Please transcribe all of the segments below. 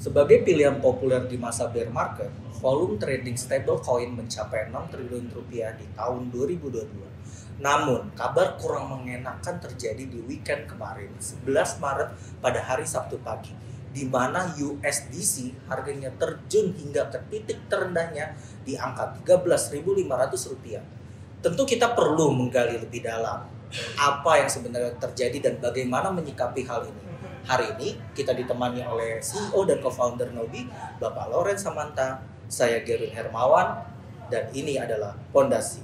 Sebagai pilihan populer di masa bear market, volume trading stablecoin mencapai 6 triliun rupiah di tahun 2022. Namun, kabar kurang mengenakan terjadi di weekend kemarin, 11 Maret pada hari Sabtu pagi, di mana USDC harganya terjun hingga ke titik terendahnya di angka 13.500 rupiah. Tentu kita perlu menggali lebih dalam apa yang sebenarnya terjadi dan bagaimana menyikapi hal ini. Hari ini kita ditemani oleh CEO dan co-founder Nobi, Bapak Loren Samanta, saya Gerun Hermawan, dan ini adalah Pondasi.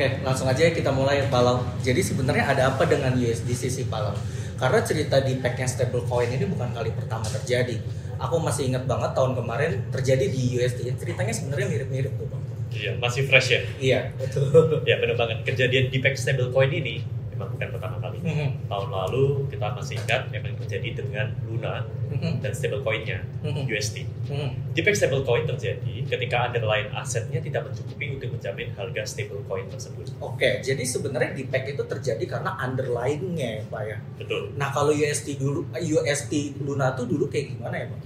Oke, langsung aja kita mulai Palau. Jadi sebenarnya ada apa dengan USDC sih Palau? Karena cerita di packnya stablecoin ini bukan kali pertama terjadi. Aku masih ingat banget tahun kemarin terjadi di USD. Ceritanya sebenarnya mirip-mirip tuh bang. Iya, masih fresh ya. Iya, betul. Ya benar banget. Kejadian di pack stablecoin ini bukan pertama kali. Mhm, Tahun lalu kita masih ingat memang terjadi dengan Luna mhm, dan stablecoinnya mhm, USD. mhm. Di pack stablecoin terjadi ketika underlying asetnya tidak mencukupi untuk menjamin harga stablecoin tersebut. Oke, jadi sebenarnya di pack itu terjadi karena underlying-nya ya Pak ya. Betul. Nah kalau USD dulu, USD Luna tuh dulu kayak gimana ya Pak?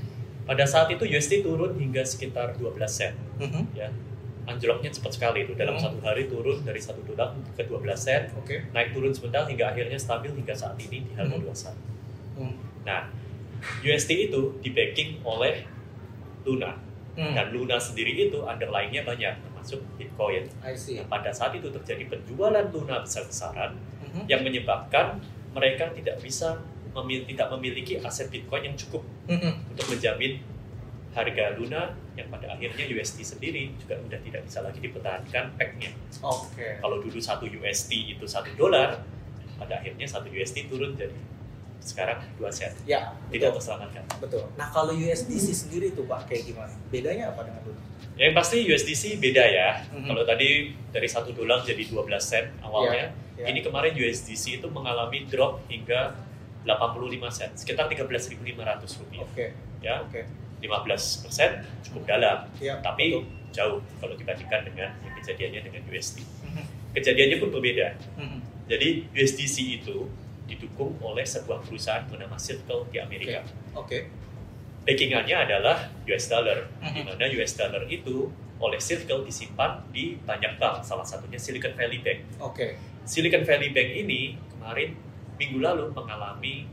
Pada saat itu USD turun hingga sekitar 12 sen. Mhm, Ya, anjloknya cepat sekali itu. Dalam Hmm. satu hari turun dari satu dolar ke 12 sen, Oke. naik turun sebentar hingga akhirnya stabil hingga saat ini di harga Hmm. 2 sen. Hmm. Nah, USD itu di backing oleh Luna Hmm. dan Luna sendiri itu underlying-nya banyak termasuk Bitcoin. I see. Nah, pada saat itu terjadi penjualan Luna besar-besaran Mhm, yang menyebabkan mereka tidak bisa memil- tidak memiliki aset Bitcoin yang cukup mhm. untuk menjamin harga Luna yang pada akhirnya USD sendiri juga udah tidak bisa lagi dipertahankan pack-nya. Oke. Kalau dulu satu USD itu satu dolar, pada akhirnya satu USD turun jadi sekarang dua sen. Ya, Tidak betul. terselamatkan. betul. Nah kalau USDC sendiri tuh Pak kayak gimana? Bedanya apa dengan Luna? Yang pasti USDC beda ya. Mhm. Kalau tadi dari satu dolar jadi 12 sen awalnya, Ya. ini kemarin USDC itu mengalami drop hingga 85 sen, sekitar 13.500 rupiah. Oke. Ya, Oke. 15 persen cukup dalam, Ya. tapi betul. jauh kalau dibandingkan dengan yang kejadiannya dengan USD. Mhm, Kejadiannya pun berbeda. mhm. Jadi USDC itu didukung oleh sebuah perusahaan bernama Circle di Amerika. Oke. Backingannya adalah US dollar, Mhm. di mana US dollar itu oleh Circle disimpan di banyak bank, salah satunya Silicon Valley Bank. Oke. Silicon Valley Bank ini kemarin minggu lalu mengalami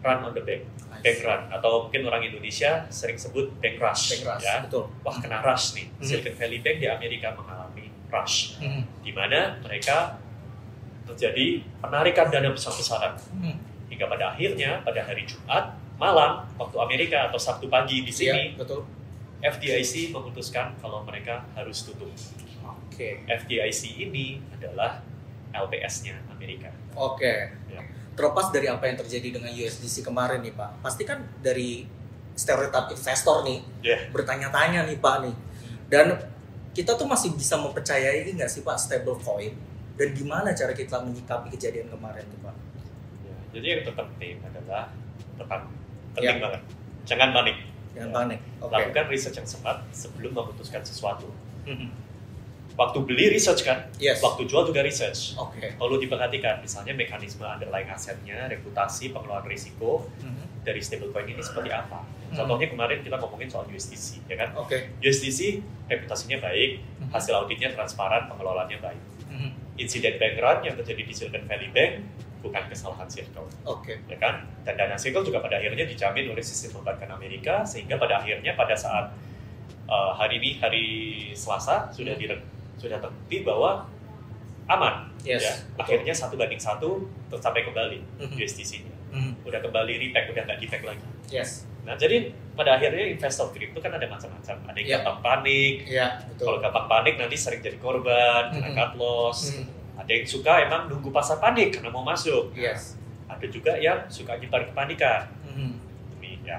run on the bank, bank run atau mungkin orang Indonesia sering sebut bank rush, Bank rush, ya. betul. Wah kena rush nih. Mhm. Silicon Valley Bank di Amerika mengalami rush, Mhm, di mana mereka terjadi penarikan dana besar-besaran mhm. hingga pada akhirnya pada hari Jumat malam waktu Amerika atau Sabtu pagi di sini Iya, betul. FDIC memutuskan kalau mereka harus tutup. Oke. FDIC ini adalah LPS-nya Amerika. Oke. Ya. Terlepas dari apa yang terjadi dengan USDC kemarin nih Pak, pasti kan dari stereotip investor nih Ya. bertanya-tanya nih Pak nih. Dan kita tuh masih bisa mempercayai nggak sih Pak stablecoin? Dan gimana cara kita menyikapi kejadian kemarin tuh Pak? Ya, Jadi yang terpenting adalah tekan penting Ya. banget. Jangan panik. Jangan Ya. panik. Oke. Lakukan research yang cepat sebelum memutuskan sesuatu. Mhm. Waktu beli research kan, Yes. waktu jual juga research. Oke. Perlu diperhatikan misalnya mekanisme underlying asetnya, reputasi, pengelolaan risiko Mhm. dari stablecoin ini seperti apa. Hmm. Contohnya kemarin kita ngomongin soal USDC, ya kan? Oke. USDC reputasinya baik, Mhm. hasil auditnya transparan, pengelolaannya baik. Mhm. Insiden bank run yang terjadi di Silicon Valley Bank bukan kesalahan Circle, Oke. ya kan? Dan dana Circle juga pada akhirnya dijamin oleh sistem perbankan Amerika sehingga pada akhirnya pada saat uh, hari ini hari Selasa sudah Hmm. Sudah terbukti bahwa aman, Yes. ya. Akhirnya satu banding satu tercapai kembali Mhm. USDC-nya, Mhm. udah kembali repack, udah nggak di-pack lagi. Yes. Nah jadi pada akhirnya investor kripto kan ada macam-macam, ada yang Ya. gampang panik, Iya, kalau gampang panik nanti sering jadi korban, kena Mhm. cut loss. Mhm. Ada yang suka emang nunggu pasar panik karena mau masuk. Yes. Ada juga yang suka nyebar kepanikan Mhm. demi ya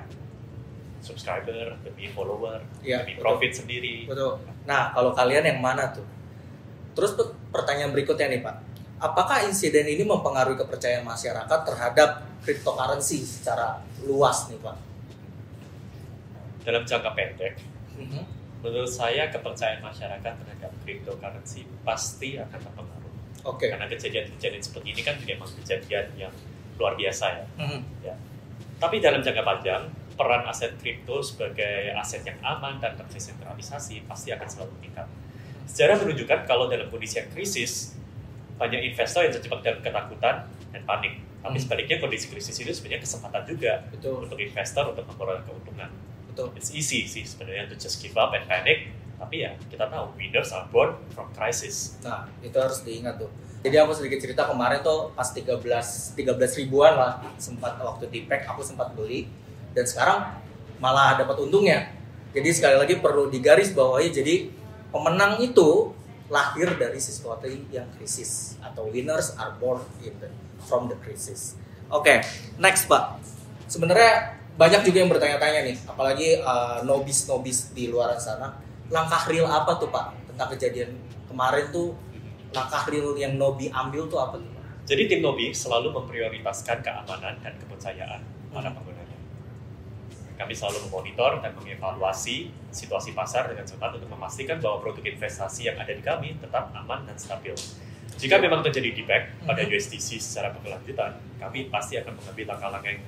subscriber, demi follower, Iya, demi betul. profit sendiri. Betul. Nah, kalau kalian yang mana tuh? Terus pertanyaan berikutnya nih Pak, apakah insiden ini mempengaruhi kepercayaan masyarakat terhadap cryptocurrency secara luas nih Pak? Dalam jangka pendek, Mhm. menurut saya kepercayaan masyarakat terhadap cryptocurrency pasti akan terpengaruh. Oke. Karena kejadian-kejadian seperti ini kan juga memang kejadian yang luar biasa ya. Mhm. Tapi dalam jangka panjang, peran aset kripto sebagai aset yang aman dan terdesentralisasi pasti akan selalu meningkat. Sejarah menunjukkan kalau dalam kondisi yang krisis, banyak investor yang terjebak dalam ketakutan dan panik. Tapi Hmm. sebaliknya kondisi krisis itu sebenarnya kesempatan juga Betul, untuk investor untuk memperoleh keuntungan. betul. It's easy sih sebenarnya to just give up and panic. Tapi ya kita tahu winners are born from crisis. Nah, itu harus diingat tuh. Jadi aku sedikit cerita kemarin tuh pas 13 13 ribuan lah sempat waktu di pack aku sempat beli dan sekarang malah dapat untungnya. Jadi sekali lagi perlu digaris bawahi jadi pemenang itu lahir dari sesuatu yang krisis atau winners are born in the, from the crisis. Oke, next Pak. Sebenarnya banyak juga yang bertanya-tanya nih, apalagi uh, nobis-nobis di luar sana. Langkah real apa tuh Pak tentang kejadian kemarin tuh langkah real yang Nobi ambil tuh apa tuh? Pak? Jadi tim Nobi selalu memprioritaskan keamanan dan kepercayaan para Hmm. Kami selalu memonitor dan mengevaluasi situasi pasar dengan cepat untuk memastikan bahwa produk investasi yang ada di kami tetap aman dan stabil. Jika memang terjadi defect pada Mhm. USDC secara berkelanjutan, kami pasti akan mengambil langkah-langkah yang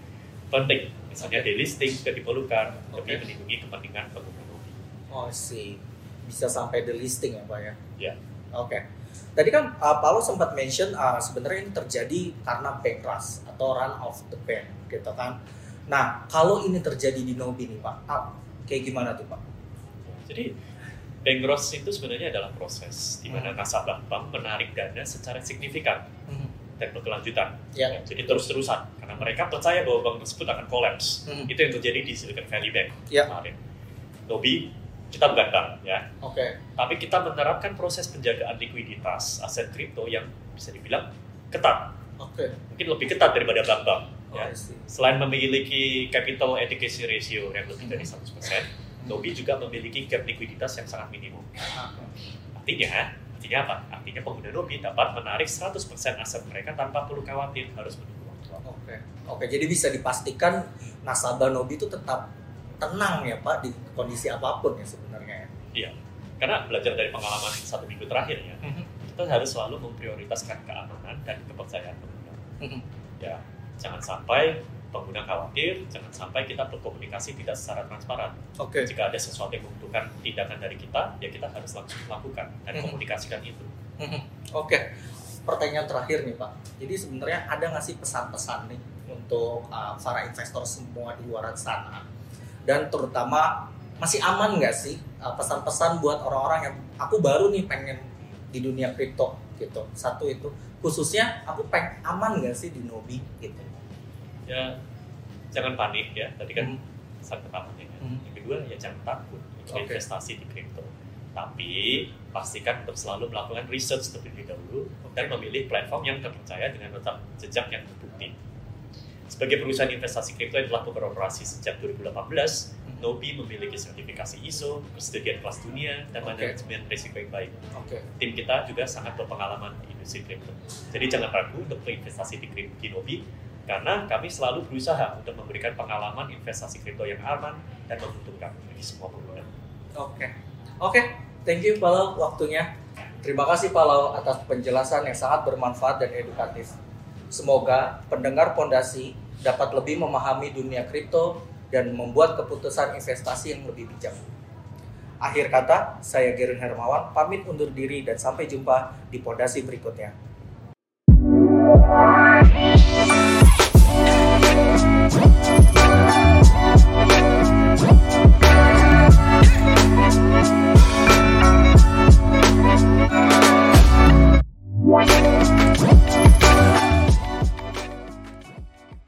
penting, misalnya delisting jika diperlukan demi Oke. melindungi kepentingan pengguna. Oh sih, bisa sampai the listing ya Pak ya? Ya. Oke. Tadi kan uh, Paulo sempat mention uh, sebenarnya ini terjadi karena bank rush atau run off the bank gitu kan. Nah, kalau ini terjadi di Nobi nih Pak, ah, kayak gimana tuh Pak? Jadi bank rush itu sebenarnya adalah proses di mana Hmm. nasabah bank menarik dana secara signifikan dan berkelanjutan. Ya. Ya, jadi terus-terusan karena mereka percaya bahwa bank tersebut akan collapse. Hmm. Itu yang terjadi di Silicon Valley Bank Ya. kemarin. Nobi kita bukan bank ya, Oke. tapi kita menerapkan proses penjagaan likuiditas aset kripto yang bisa dibilang ketat, Oke. mungkin lebih ketat daripada bank-bank. Oh, Ya. See. Selain memiliki capital adequacy ratio yang lebih dari 100%, Nobi juga memiliki gap likuiditas yang sangat minimum. Ah, Artinya, artinya apa? Artinya pengguna Nobi dapat menarik 100% aset mereka tanpa perlu khawatir harus menunggu waktu lama. Oke. Oke, jadi bisa dipastikan nasabah Nobi itu tetap tenang ya Pak di kondisi apa pun ya sebenarnya ya. Iya, karena belajar dari pengalaman satu minggu terakhir ya, kita harus selalu memprioritaskan keamanan dan kepercayaan pengguna. Ya, jangan sampai pengguna khawatir, jangan sampai kita berkomunikasi tidak secara transparan. Oke. Jika ada sesuatu yang membutuhkan tindakan dari kita, ya kita harus langsung melakukan dan Mhm. komunikasikan itu. Oke. Pertanyaan terakhir nih Pak. Jadi sebenarnya ada nggak sih pesan-pesan nih untuk uh, para investor semua di luar sana dan terutama masih aman nggak sih uh, pesan-pesan buat orang-orang yang aku baru nih pengen di dunia kripto gitu. Satu itu khususnya aku pengen aman nggak sih di Nobi gitu. Ya, jangan panik ya. Tadi kan Hmm. pesan pertamanya. ya. Hmm. Yang kedua, ya jangan takut untuk Oke. investasi di kripto. Tapi pastikan untuk selalu melakukan research terlebih dahulu dan memilih platform yang terpercaya dengan rekam jejak yang terbukti. Sebagai perusahaan investasi kripto yang telah beroperasi sejak 2018, Nobi memiliki sertifikasi ISO, persediaan kelas dunia, dan Oke. manajemen risiko yang baik. Oke. Tim kita juga sangat berpengalaman di industri kripto. Jadi jangan ragu untuk berinvestasi di, di Nobi, karena kami selalu berusaha untuk memberikan pengalaman investasi kripto yang aman dan menguntungkan bagi semua pengguna. Oke, oke, thank you Palau waktunya. Terima kasih Palau atas penjelasan yang sangat bermanfaat dan edukatif. Semoga pendengar Pondasi dapat lebih memahami dunia kripto dan membuat keputusan investasi yang lebih bijak. Akhir kata, saya Gerun Hermawan pamit undur diri dan sampai jumpa di Pondasi berikutnya.